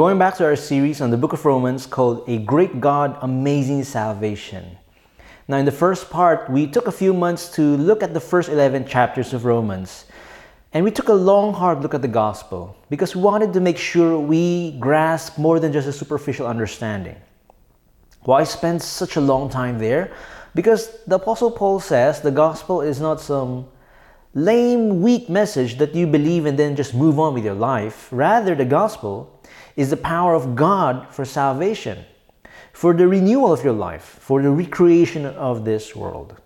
Going back to our series on the book of Romans called A Great God, Amazing Salvation. Now, in the first part, we took a few months to look at the first 11 chapters of Romans. And we took a long, hard look at the gospel because we wanted to make sure we grasp more than just a superficial understanding. Why spend such a long time there? Because the Apostle Paul says the gospel is not some lame, weak message that you believe and then just move on with your life. Rather, the gospel is the power of God for salvation, for the renewal of your life, for the recreation of this world.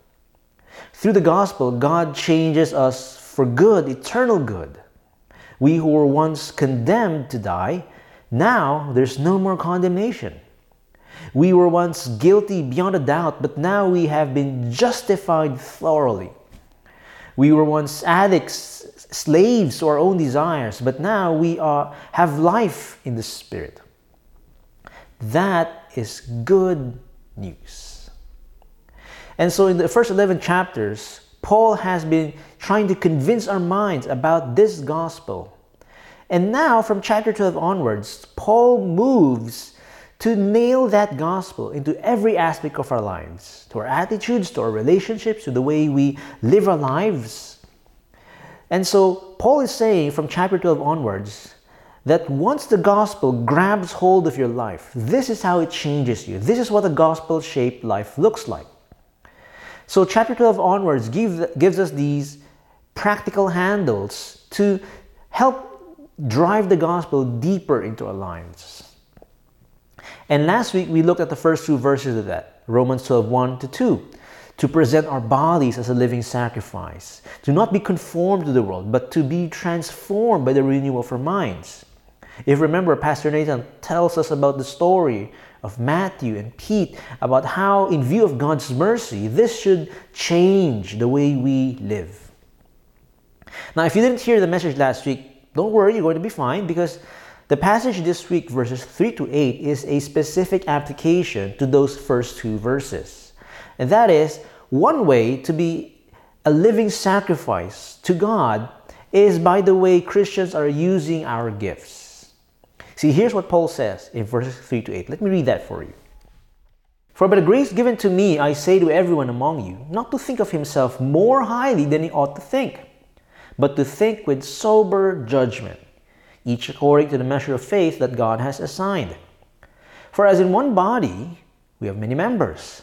Through the gospel, God changes us for good, eternal good. We who were once condemned to die, now there's no more condemnation. We were once guilty beyond a doubt, but now we have been justified thoroughly. We were once addicts, slaves to our own desires, but now we are, have life in the Spirit. That is good news. And so, in the first 11 chapters, Paul has been trying to convince our minds about this gospel. And now, from chapter 12 onwards, Paul moves to nail that gospel into every aspect of our lives, to our attitudes, to our relationships, to the way we live our lives. And so, Paul is saying from chapter 12 onwards that once the gospel grabs hold of your life, this is how it changes you. This is what a gospel shaped life looks like. So, chapter 12 onwards give, gives us these practical handles to help drive the gospel deeper into our lives. And last week we looked at the first two verses of that Romans 12 1 to 2. To present our bodies as a living sacrifice, to not be conformed to the world, but to be transformed by the renewal of our minds. If remember, Pastor Nathan tells us about the story of Matthew and Pete about how, in view of God's mercy, this should change the way we live. Now, if you didn't hear the message last week, don't worry, you're going to be fine because the passage this week, verses 3 to 8, is a specific application to those first two verses. And that is one way to be a living sacrifice to God is by the way Christians are using our gifts. See, here's what Paul says in verses 3 to 8. Let me read that for you. For by the grace given to me, I say to everyone among you, not to think of himself more highly than he ought to think, but to think with sober judgment each according to the measure of faith that God has assigned. For as in one body, we have many members,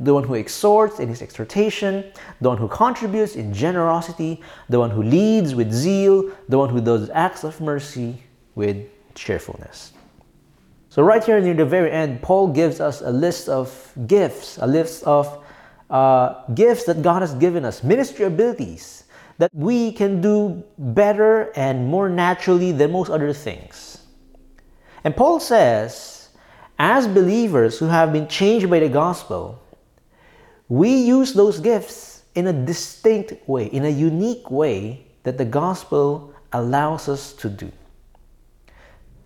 the one who exhorts in his exhortation, the one who contributes in generosity, the one who leads with zeal, the one who does acts of mercy with cheerfulness. So, right here near the very end, Paul gives us a list of gifts, a list of uh, gifts that God has given us, ministry abilities that we can do better and more naturally than most other things. And Paul says, as believers who have been changed by the gospel, we use those gifts in a distinct way, in a unique way that the gospel allows us to do.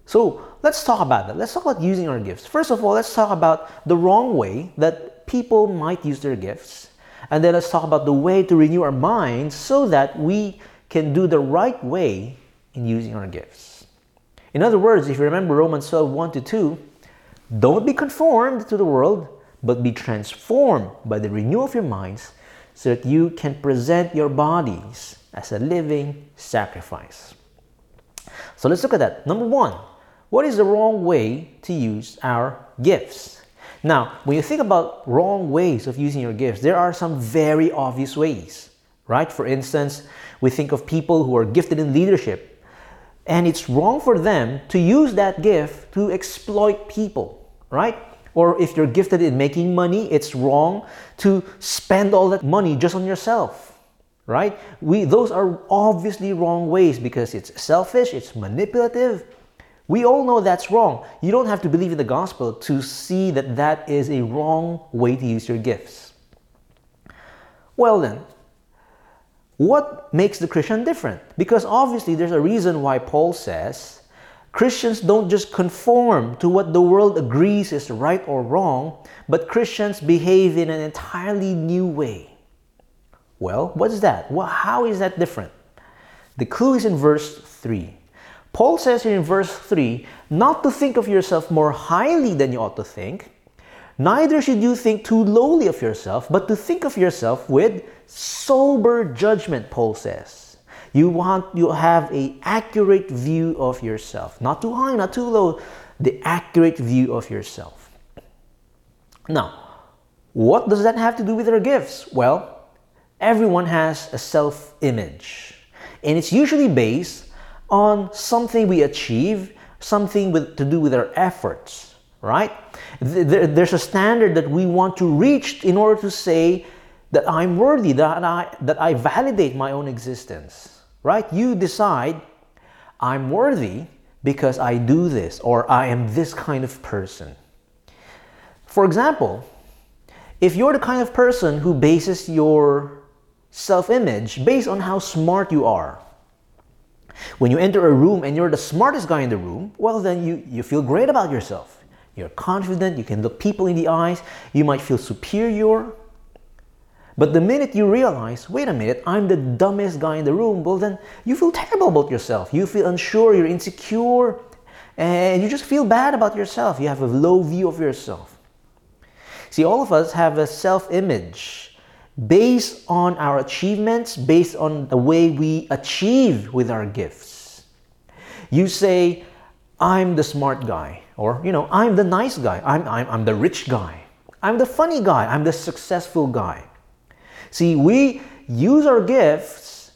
So let's talk about that. Let's talk about using our gifts. First of all, let's talk about the wrong way that people might use their gifts. And then let's talk about the way to renew our minds so that we can do the right way in using our gifts. In other words, if you remember Romans 12 1 to 2, don't be conformed to the world, but be transformed by the renewal of your minds so that you can present your bodies as a living sacrifice. So let's look at that. Number one, what is the wrong way to use our gifts? Now, when you think about wrong ways of using your gifts, there are some very obvious ways, right? For instance, we think of people who are gifted in leadership, and it's wrong for them to use that gift to exploit people right? Or if you're gifted in making money, it's wrong to spend all that money just on yourself, right? We, those are obviously wrong ways because it's selfish, it's manipulative. We all know that's wrong. You don't have to believe in the gospel to see that that is a wrong way to use your gifts. Well, then, what makes the Christian different? Because obviously there's a reason why Paul says Christians don't just conform to what the world agrees is right or wrong, but Christians behave in an entirely new way. Well, what is that? Well, how is that different? The clue is in verse 3. Paul says in verse 3 not to think of yourself more highly than you ought to think, neither should you think too lowly of yourself, but to think of yourself with sober judgment, Paul says. You want you have a accurate view of yourself. Not too high, not too low, the accurate view of yourself. Now, what does that have to do with our gifts? Well, everyone has a self-image. And it's usually based on something we achieve, something with, to do with our efforts, right? There's a standard that we want to reach in order to say that I'm worthy, that I, that I validate my own existence, right? You decide, I'm worthy because I do this, or I am this kind of person. For example, if you're the kind of person who bases your self image based on how smart you are, when you enter a room and you're the smartest guy in the room, well, then you, you feel great about yourself. You're confident, you can look people in the eyes, you might feel superior. But the minute you realize, wait a minute, I'm the dumbest guy in the room, well, then you feel terrible about yourself. You feel unsure, you're insecure, and you just feel bad about yourself. You have a low view of yourself. See, all of us have a self image based on our achievements, based on the way we achieve with our gifts. You say, I'm the smart guy, or, you know, I'm the nice guy, I'm, I'm, I'm the rich guy, I'm the funny guy, I'm the successful guy. See, we use our gifts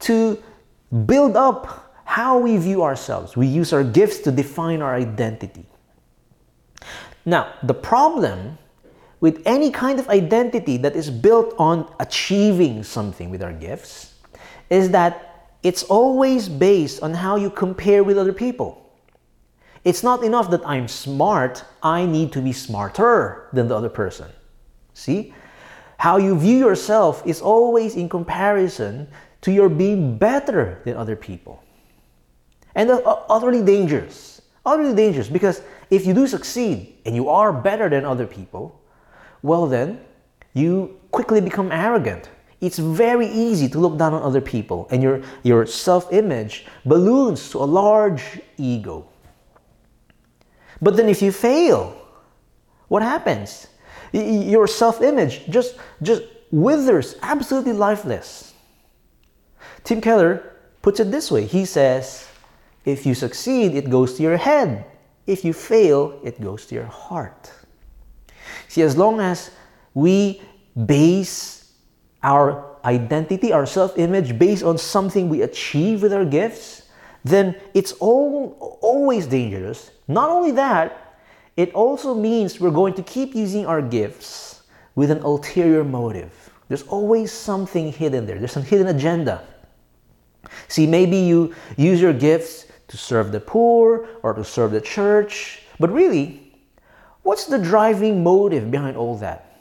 to build up how we view ourselves. We use our gifts to define our identity. Now, the problem with any kind of identity that is built on achieving something with our gifts is that it's always based on how you compare with other people. It's not enough that I'm smart, I need to be smarter than the other person. See? How you view yourself is always in comparison to your being better than other people. And that's utterly uh, dangerous. Utterly dangerous because if you do succeed and you are better than other people, well then, you quickly become arrogant. It's very easy to look down on other people, and your, your self image balloons to a large ego. But then, if you fail, what happens? Your self image just, just withers, absolutely lifeless. Tim Keller puts it this way he says, If you succeed, it goes to your head. If you fail, it goes to your heart. See, as long as we base our identity, our self image based on something we achieve with our gifts, then it's all, always dangerous. Not only that, it also means we're going to keep using our gifts with an ulterior motive. There's always something hidden there, there's some hidden agenda. See, maybe you use your gifts to serve the poor or to serve the church, but really, What's the driving motive behind all that?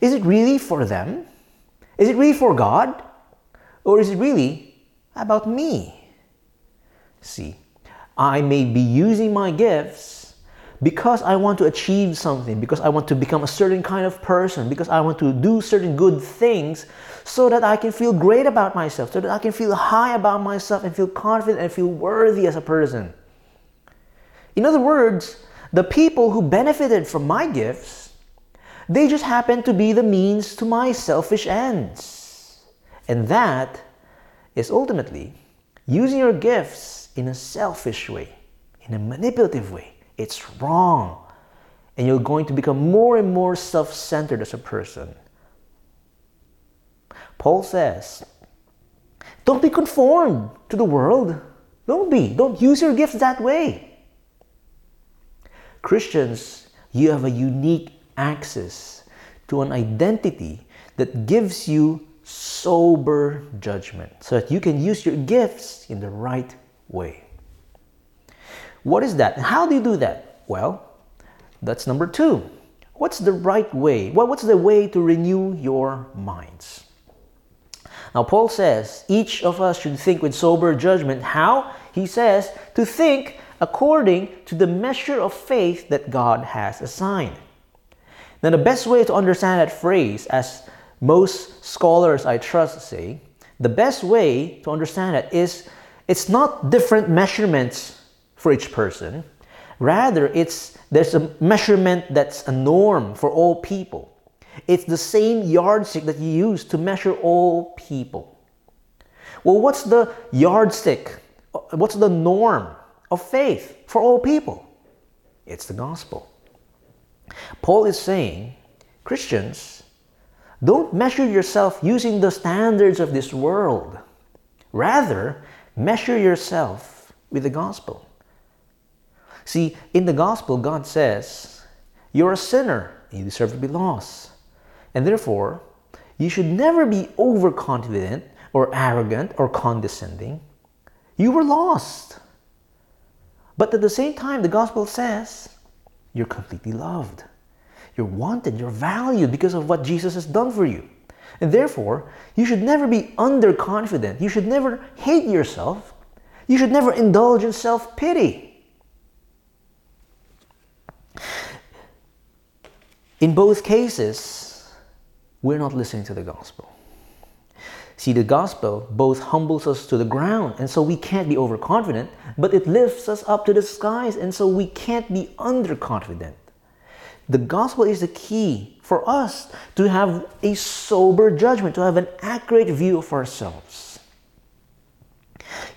Is it really for them? Is it really for God? Or is it really about me? See, I may be using my gifts because I want to achieve something, because I want to become a certain kind of person, because I want to do certain good things so that I can feel great about myself, so that I can feel high about myself and feel confident and feel worthy as a person. In other words, the people who benefited from my gifts, they just happened to be the means to my selfish ends. And that is ultimately using your gifts in a selfish way, in a manipulative way. It's wrong. And you're going to become more and more self centered as a person. Paul says, Don't be conformed to the world. Don't be. Don't use your gifts that way. Christians, you have a unique access to an identity that gives you sober judgment so that you can use your gifts in the right way. What is that? How do you do that? Well, that's number two. What's the right way? Well, what's the way to renew your minds? Now, Paul says each of us should think with sober judgment. How? He says to think according to the measure of faith that God has assigned. Now, the best way to understand that phrase, as most scholars I trust say, the best way to understand it is it's not different measurements for each person. Rather, it's there's a measurement that's a norm for all people. It's the same yardstick that you use to measure all people. Well, what's the yardstick? What's the norm of faith for all people? It's the gospel. Paul is saying, Christians, don't measure yourself using the standards of this world. Rather, measure yourself with the gospel. See, in the gospel, God says, You're a sinner, you deserve to be lost. And therefore, you should never be overconfident or arrogant or condescending. You were lost. But at the same time, the gospel says you're completely loved. You're wanted, you're valued because of what Jesus has done for you. And therefore, you should never be underconfident. You should never hate yourself. You should never indulge in self pity. In both cases, we're not listening to the gospel. See, the gospel both humbles us to the ground, and so we can't be overconfident, but it lifts us up to the skies, and so we can't be underconfident. The gospel is the key for us to have a sober judgment, to have an accurate view of ourselves.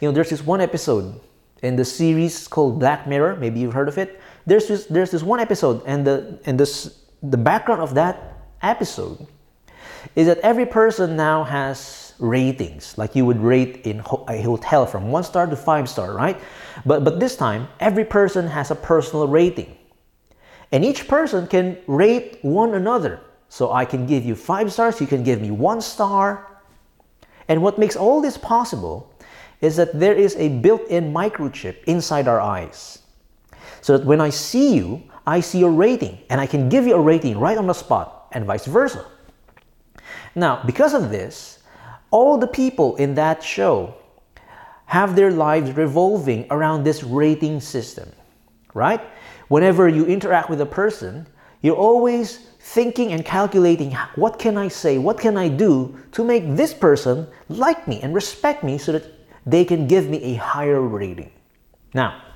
You know, there's this one episode in the series called Black Mirror. Maybe you've heard of it. There's this, there's this one episode, and the and this the background of that episode is that every person now has ratings, like you would rate in a hotel from one star to five star, right? But, but this time, every person has a personal rating. And each person can rate one another. So I can give you five stars, you can give me one star. And what makes all this possible is that there is a built in microchip inside our eyes. So that when I see you, I see your rating, and I can give you a rating right on the spot, and vice versa. Now, because of this, all the people in that show have their lives revolving around this rating system, right? Whenever you interact with a person, you're always thinking and calculating what can I say, what can I do to make this person like me and respect me so that they can give me a higher rating. Now,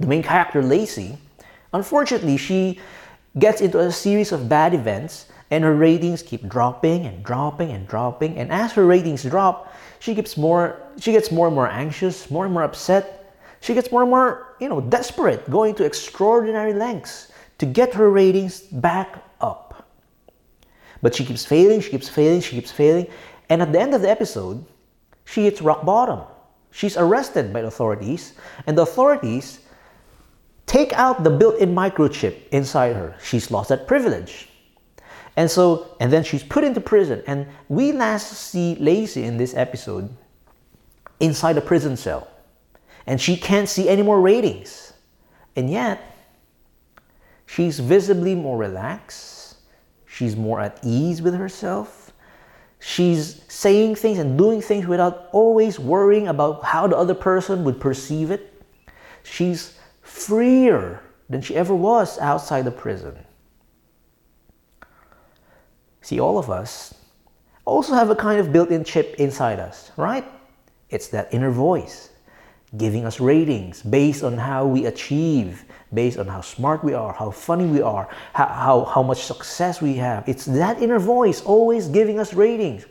the main character, Lacie, unfortunately, she gets into a series of bad events and her ratings keep dropping and dropping and dropping. And as her ratings drop she gets more she gets more and more anxious more and more upset. She gets more and more you know desperate going to extraordinary lengths to get her ratings back up. But she keeps failing she keeps failing she keeps failing. And at the end of the episode she hits rock bottom. She's arrested by the authorities and the authorities take out the built-in microchip inside her she's lost that privilege and so, and then she's put into prison. And we last see Lacie in this episode inside a prison cell. And she can't see any more ratings. And yet, she's visibly more relaxed. She's more at ease with herself. She's saying things and doing things without always worrying about how the other person would perceive it. She's freer than she ever was outside the prison. See, all of us also have a kind of built in chip inside us, right? It's that inner voice giving us ratings based on how we achieve, based on how smart we are, how funny we are, how, how, how much success we have. It's that inner voice always giving us ratings.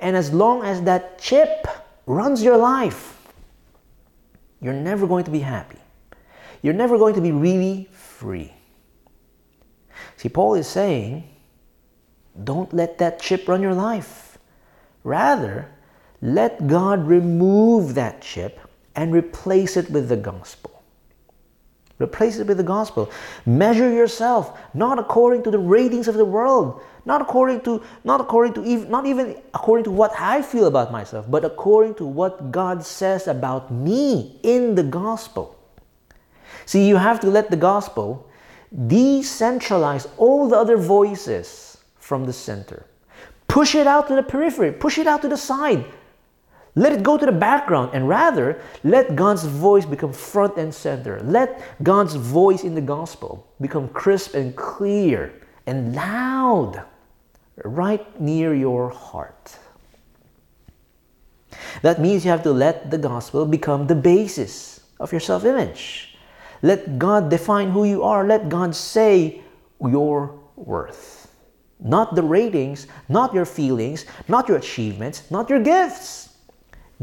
And as long as that chip runs your life, you're never going to be happy. You're never going to be really free. See, Paul is saying, don't let that chip run your life. Rather, let God remove that chip and replace it with the gospel. Replace it with the gospel. Measure yourself not according to the ratings of the world, not according to not according to even not even according to what I feel about myself, but according to what God says about me in the gospel. See, you have to let the gospel decentralize all the other voices from the center. Push it out to the periphery, push it out to the side. Let it go to the background and rather let God's voice become front and center. Let God's voice in the gospel become crisp and clear and loud right near your heart. That means you have to let the gospel become the basis of your self image. Let God define who you are. Let God say your worth. Not the ratings, not your feelings, not your achievements, not your gifts.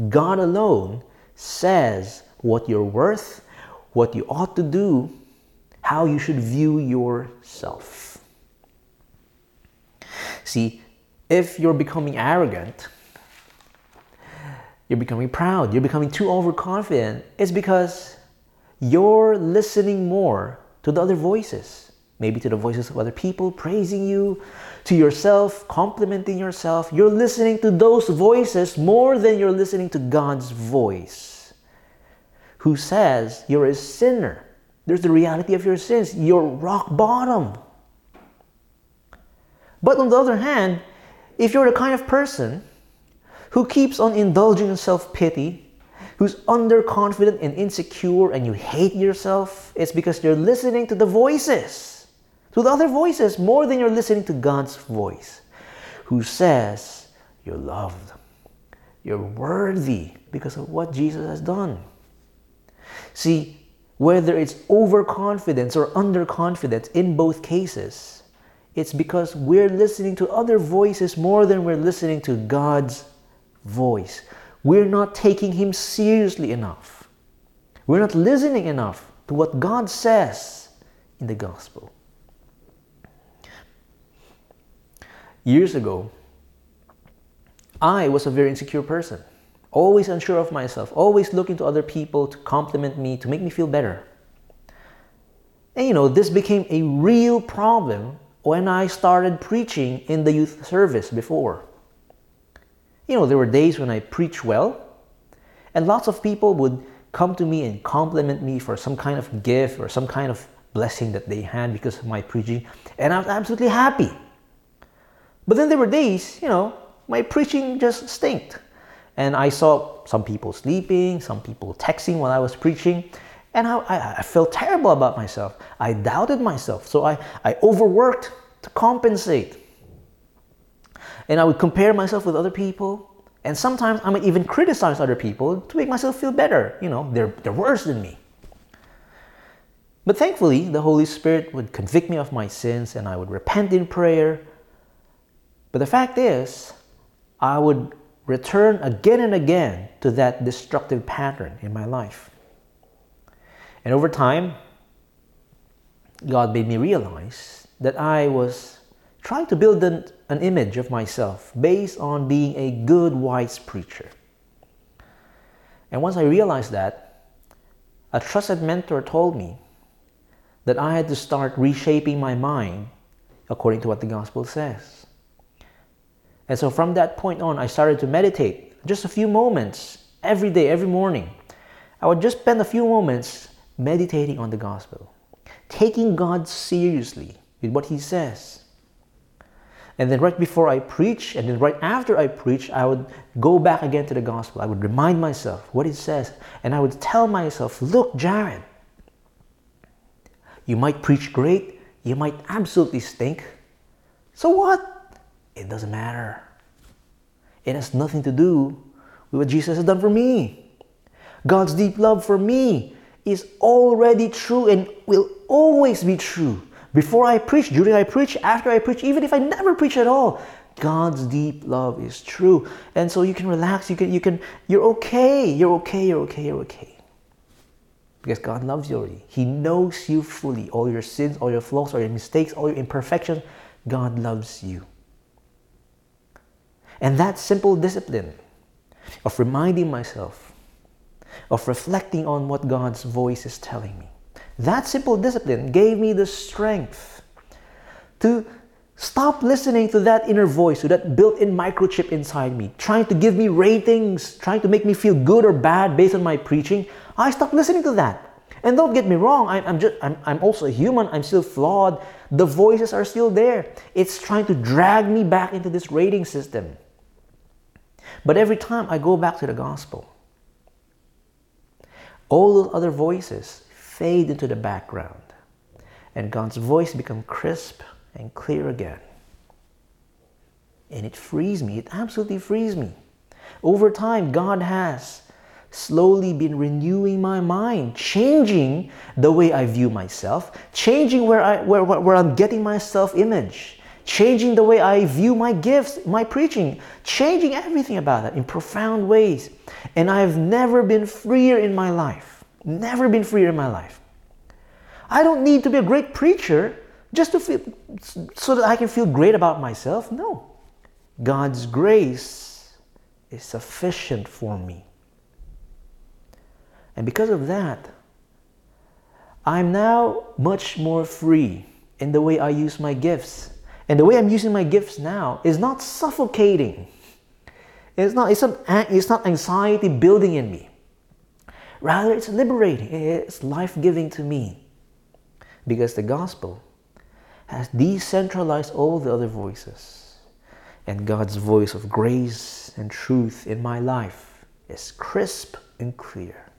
God alone says what you're worth, what you ought to do, how you should view yourself. See, if you're becoming arrogant, you're becoming proud, you're becoming too overconfident, it's because you're listening more to the other voices. Maybe to the voices of other people praising you, to yourself, complimenting yourself. You're listening to those voices more than you're listening to God's voice, who says you're a sinner. There's the reality of your sins. You're rock bottom. But on the other hand, if you're the kind of person who keeps on indulging in self pity, who's underconfident and insecure, and you hate yourself, it's because you're listening to the voices, to the other voices, more than you're listening to God's voice, who says you're loved, you're worthy because of what Jesus has done. See, whether it's overconfidence or underconfidence in both cases, it's because we're listening to other voices more than we're listening to God's voice. We're not taking Him seriously enough. We're not listening enough to what God says in the gospel. Years ago, I was a very insecure person, always unsure of myself, always looking to other people to compliment me, to make me feel better. And you know, this became a real problem when I started preaching in the youth service before. You know, there were days when I preached well, and lots of people would come to me and compliment me for some kind of gift or some kind of blessing that they had because of my preaching, and I was absolutely happy. But then there were days, you know, my preaching just stinked. And I saw some people sleeping, some people texting while I was preaching, and I, I, I felt terrible about myself. I doubted myself. So I, I overworked to compensate. And I would compare myself with other people. And sometimes I might even criticize other people to make myself feel better. You know, they're, they're worse than me. But thankfully, the Holy Spirit would convict me of my sins and I would repent in prayer. But the fact is, I would return again and again to that destructive pattern in my life. And over time, God made me realize that I was trying to build an, an image of myself based on being a good, wise preacher. And once I realized that, a trusted mentor told me that I had to start reshaping my mind according to what the gospel says. And so from that point on, I started to meditate just a few moments every day, every morning. I would just spend a few moments meditating on the gospel, taking God seriously with what He says. And then right before I preach, and then right after I preach, I would go back again to the gospel. I would remind myself what it says, and I would tell myself, look, Jared, you might preach great, you might absolutely stink. So what? It doesn't matter. It has nothing to do with what Jesus has done for me. God's deep love for me is already true and will always be true. Before I preach, during I preach, after I preach, even if I never preach at all, God's deep love is true. And so you can relax, you can you can you're okay, you're okay, you're okay, you're okay. Because God loves you already. He knows you fully. All your sins, all your flaws, all your mistakes, all your imperfections, God loves you. And that simple discipline of reminding myself of reflecting on what God's voice is telling me. That simple discipline gave me the strength to stop listening to that inner voice, to that built in microchip inside me, trying to give me ratings, trying to make me feel good or bad based on my preaching. I stopped listening to that. And don't get me wrong, I'm, I'm, just, I'm, I'm also a human, I'm still flawed. The voices are still there. It's trying to drag me back into this rating system. But every time I go back to the gospel, all those other voices fade into the background and God's voice become crisp and clear again. And it frees me, it absolutely frees me. Over time, God has slowly been renewing my mind, changing the way I view myself, changing where, I, where, where I'm getting my self image, changing the way I view my gifts, my preaching, changing everything about that in profound ways. And I've never been freer in my life. Never been freer in my life. I don't need to be a great preacher just to feel so that I can feel great about myself. No. God's grace is sufficient for me. And because of that, I'm now much more free in the way I use my gifts. And the way I'm using my gifts now is not suffocating. It's not, it's not, it's not anxiety building in me. Rather, it's liberating. It's life giving to me. Because the gospel has decentralized all the other voices. And God's voice of grace and truth in my life is crisp and clear.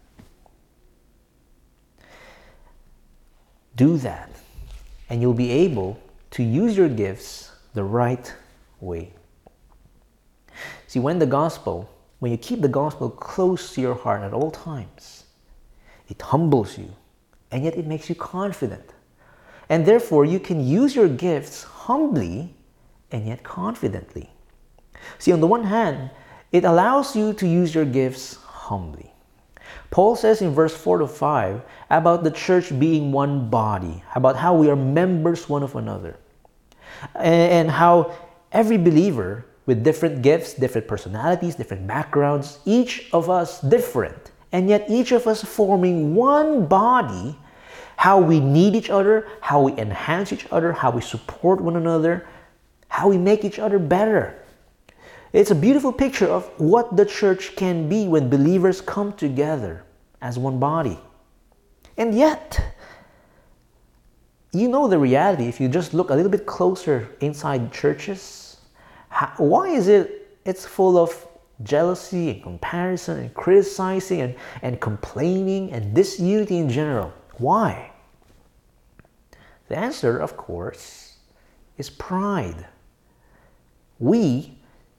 Do that, and you'll be able to use your gifts the right way. See, when the gospel, when you keep the gospel close to your heart at all times, it humbles you, and yet it makes you confident. And therefore, you can use your gifts humbly and yet confidently. See, on the one hand, it allows you to use your gifts humbly. Paul says in verse 4 to 5 about the church being one body, about how we are members one of another, and how every believer with different gifts, different personalities, different backgrounds, each of us different, and yet each of us forming one body, how we need each other, how we enhance each other, how we support one another, how we make each other better. It's a beautiful picture of what the church can be when believers come together as one body. And yet, you know the reality if you just look a little bit closer inside churches. How, why is it it's full of jealousy and comparison and criticizing and, and complaining and disunity in general? Why? The answer, of course, is pride. We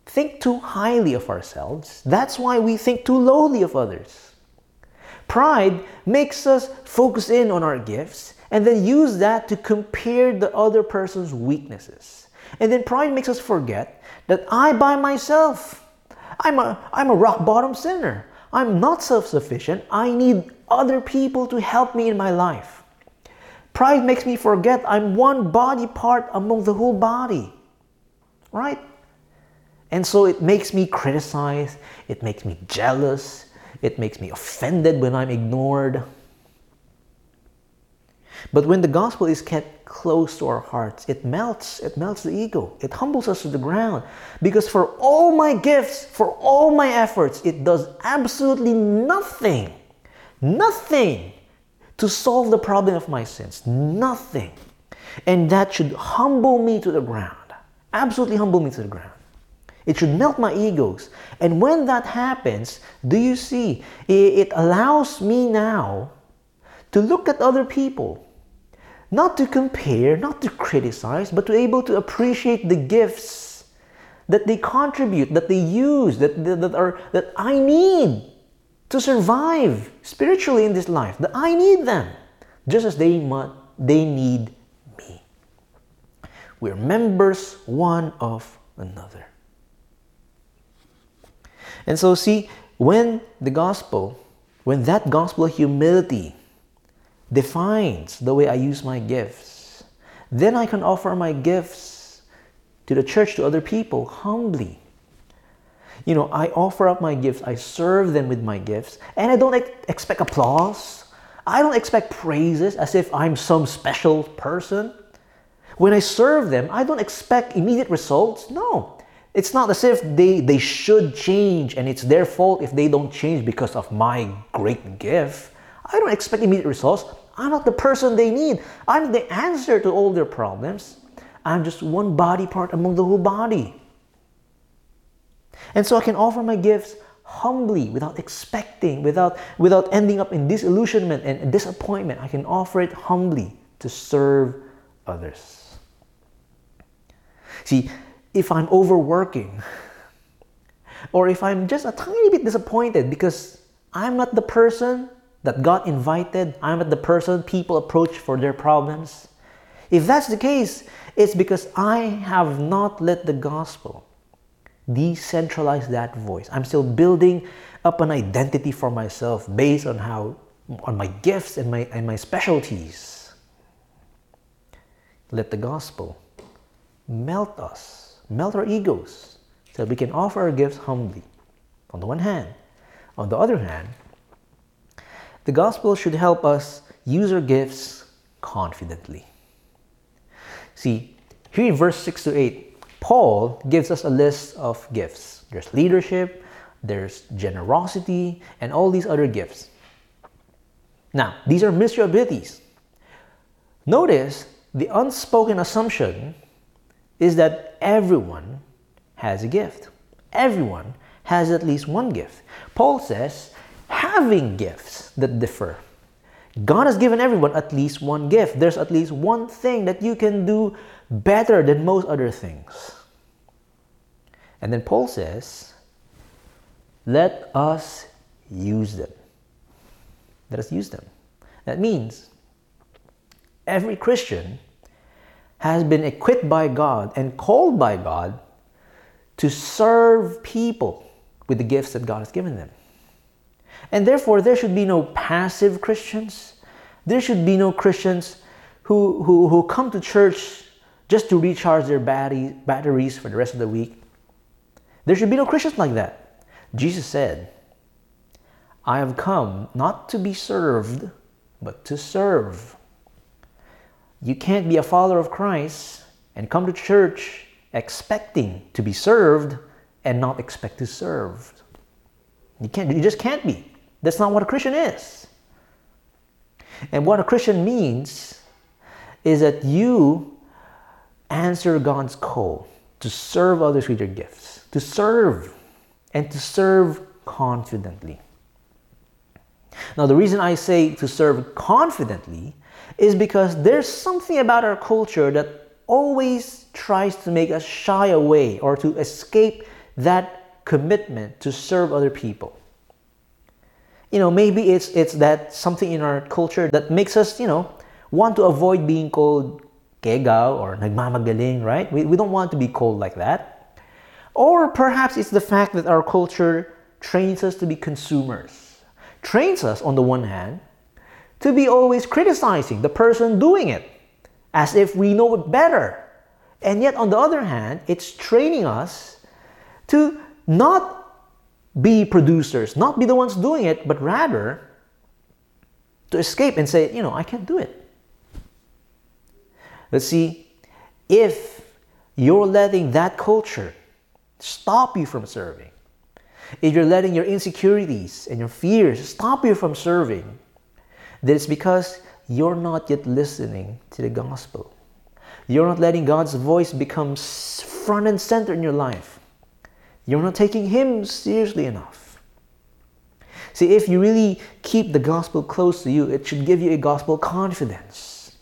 think too highly of ourselves. That's why we think too lowly of others. Pride makes us focus in on our gifts and then use that to compare the other person's weaknesses. And then pride makes us forget that I by myself, I'm a, I'm a rock bottom sinner. I'm not self sufficient. I need other people to help me in my life. Pride makes me forget I'm one body part among the whole body. Right? And so it makes me criticize, it makes me jealous, it makes me offended when I'm ignored. But when the gospel is kept close to our hearts, it melts, it melts the ego, it humbles us to the ground. Because for all my gifts, for all my efforts, it does absolutely nothing, nothing to solve the problem of my sins. Nothing. And that should humble me to the ground, absolutely humble me to the ground. It should melt my egos. And when that happens, do you see? It allows me now to look at other people, not to compare, not to criticize, but to able to appreciate the gifts that they contribute, that they use, that, that, that, are, that I need to survive spiritually in this life, that I need them, just as they, they need me. We're members one of another. And so, see, when the gospel, when that gospel of humility defines the way I use my gifts, then I can offer my gifts to the church, to other people, humbly. You know, I offer up my gifts, I serve them with my gifts, and I don't ex- expect applause. I don't expect praises as if I'm some special person. When I serve them, I don't expect immediate results. No. It's not as if they, they should change and it's their fault if they don't change because of my great gift. I don't expect immediate results. I'm not the person they need. I'm the answer to all their problems. I'm just one body part among the whole body. And so I can offer my gifts humbly, without expecting, without, without ending up in disillusionment and disappointment. I can offer it humbly to serve others. See, if I'm overworking, or if I'm just a tiny bit disappointed because I'm not the person that got invited, I'm the person people approach for their problems. If that's the case, it's because I have not let the gospel decentralize that voice. I'm still building up an identity for myself based on how on my gifts and my and my specialties. Let the gospel melt us, melt our egos, so we can offer our gifts humbly. On the one hand. On the other hand, the gospel should help us use our gifts confidently. See, here in verse 6 to 8, Paul gives us a list of gifts. There's leadership, there's generosity, and all these other gifts. Now, these are ministry abilities. Notice the unspoken assumption is that everyone has a gift. Everyone has at least one gift. Paul says, having gifts that differ. God has given everyone at least one gift. There's at least one thing that you can do better than most other things. And then Paul says, let us use them. Let us use them. That means every Christian has been equipped by God and called by God to serve people with the gifts that God has given them. And therefore, there should be no passive Christians. There should be no Christians who, who, who come to church just to recharge their batteries for the rest of the week. There should be no Christians like that. Jesus said, I have come not to be served, but to serve. You can't be a follower of Christ and come to church expecting to be served and not expect to serve. You can't you just can't be. That's not what a Christian is. And what a Christian means is that you answer God's call to serve others with your gifts, to serve and to serve confidently. Now, the reason I say to serve confidently is because there's something about our culture that always tries to make us shy away or to escape that commitment to serve other people. You know, maybe it's it's that something in our culture that makes us, you know, want to avoid being called kegaw or nagmamagaling, right? We, we don't want to be called like that. Or perhaps it's the fact that our culture trains us to be consumers, trains us on the one hand to be always criticizing the person doing it as if we know it better. And yet, on the other hand, it's training us to not be producers, not be the ones doing it, but rather to escape and say, you know, I can't do it. Let's see, if you're letting that culture stop you from serving, if you're letting your insecurities and your fears stop you from serving, then it's because you're not yet listening to the gospel. You're not letting God's voice become front and center in your life. You're not taking Him seriously enough. See, if you really keep the gospel close to you, it should give you a gospel confidence.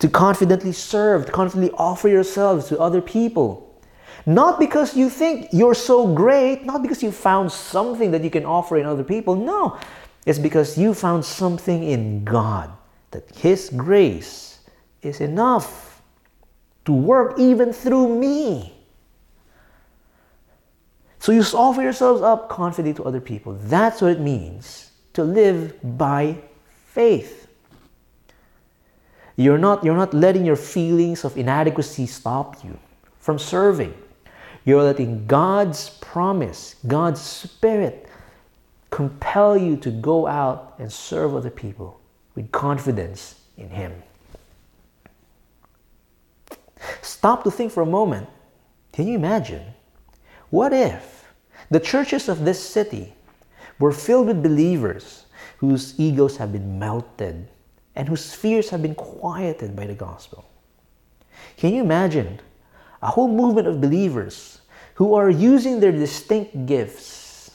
To confidently serve, to confidently offer yourselves to other people. Not because you think you're so great, not because you found something that you can offer in other people. No, it's because you found something in God that His grace is enough to work even through me. So you offer yourselves up confidently to other people. That's what it means to live by faith. You're not, you're not letting your feelings of inadequacy stop you from serving. You're letting God's promise, God's Spirit, compel you to go out and serve other people with confidence in Him. Stop to think for a moment. Can you imagine? What if the churches of this city were filled with believers whose egos have been melted and whose fears have been quieted by the gospel. Can you imagine a whole movement of believers who are using their distinct gifts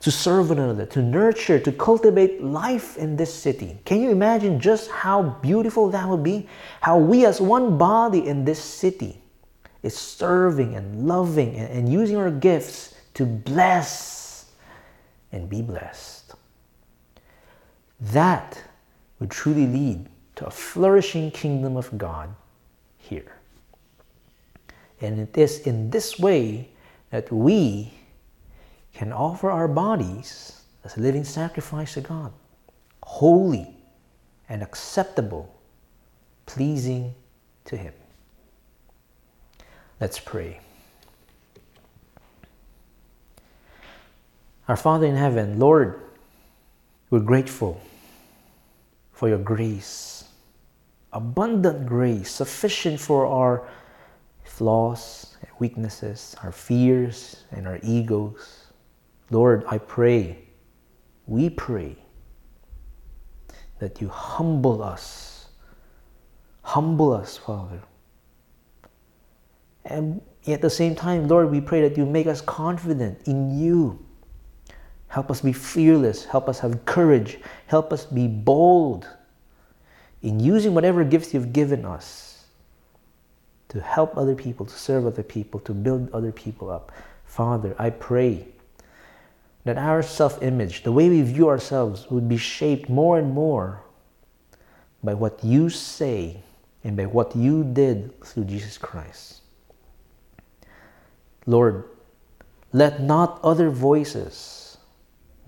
to serve one another, to nurture, to cultivate life in this city? Can you imagine just how beautiful that would be? How we, as one body in this city, is serving and loving and, and using our gifts to bless and be blessed. That would truly lead to a flourishing kingdom of God here. And it is in this way that we can offer our bodies as a living sacrifice to God, holy and acceptable, pleasing to Him. Let's pray. Our Father in heaven, Lord, we're grateful for your grace, abundant grace, sufficient for our flaws and weaknesses, our fears and our egos. Lord, I pray, we pray that you humble us. Humble us, Father and at the same time, Lord, we pray that you make us confident in you. Help us be fearless. Help us have courage. Help us be bold in using whatever gifts you've given us to help other people, to serve other people, to build other people up. Father, I pray that our self image, the way we view ourselves, would be shaped more and more by what you say and by what you did through Jesus Christ. Lord, let not other voices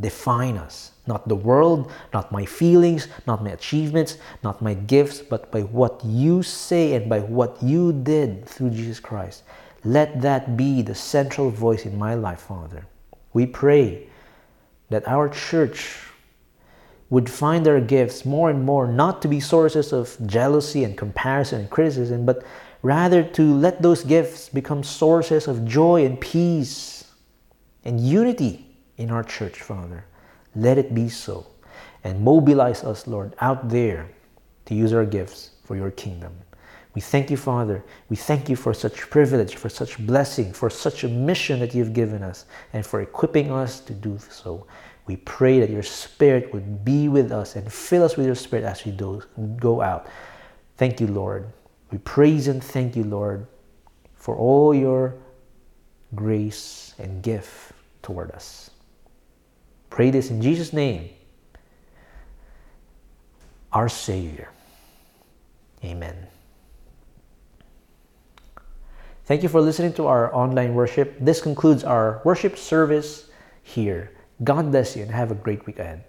define us. Not the world, not my feelings, not my achievements, not my gifts, but by what you say and by what you did through Jesus Christ. Let that be the central voice in my life, Father. We pray that our church would find their gifts more and more not to be sources of jealousy and comparison and criticism, but Rather, to let those gifts become sources of joy and peace and unity in our church, Father. Let it be so. And mobilize us, Lord, out there to use our gifts for your kingdom. We thank you, Father. We thank you for such privilege, for such blessing, for such a mission that you've given us, and for equipping us to do so. We pray that your Spirit would be with us and fill us with your Spirit as we do, go out. Thank you, Lord. We praise and thank you, Lord, for all your grace and gift toward us. Pray this in Jesus' name, our Savior. Amen. Thank you for listening to our online worship. This concludes our worship service here. God bless you and have a great week ahead.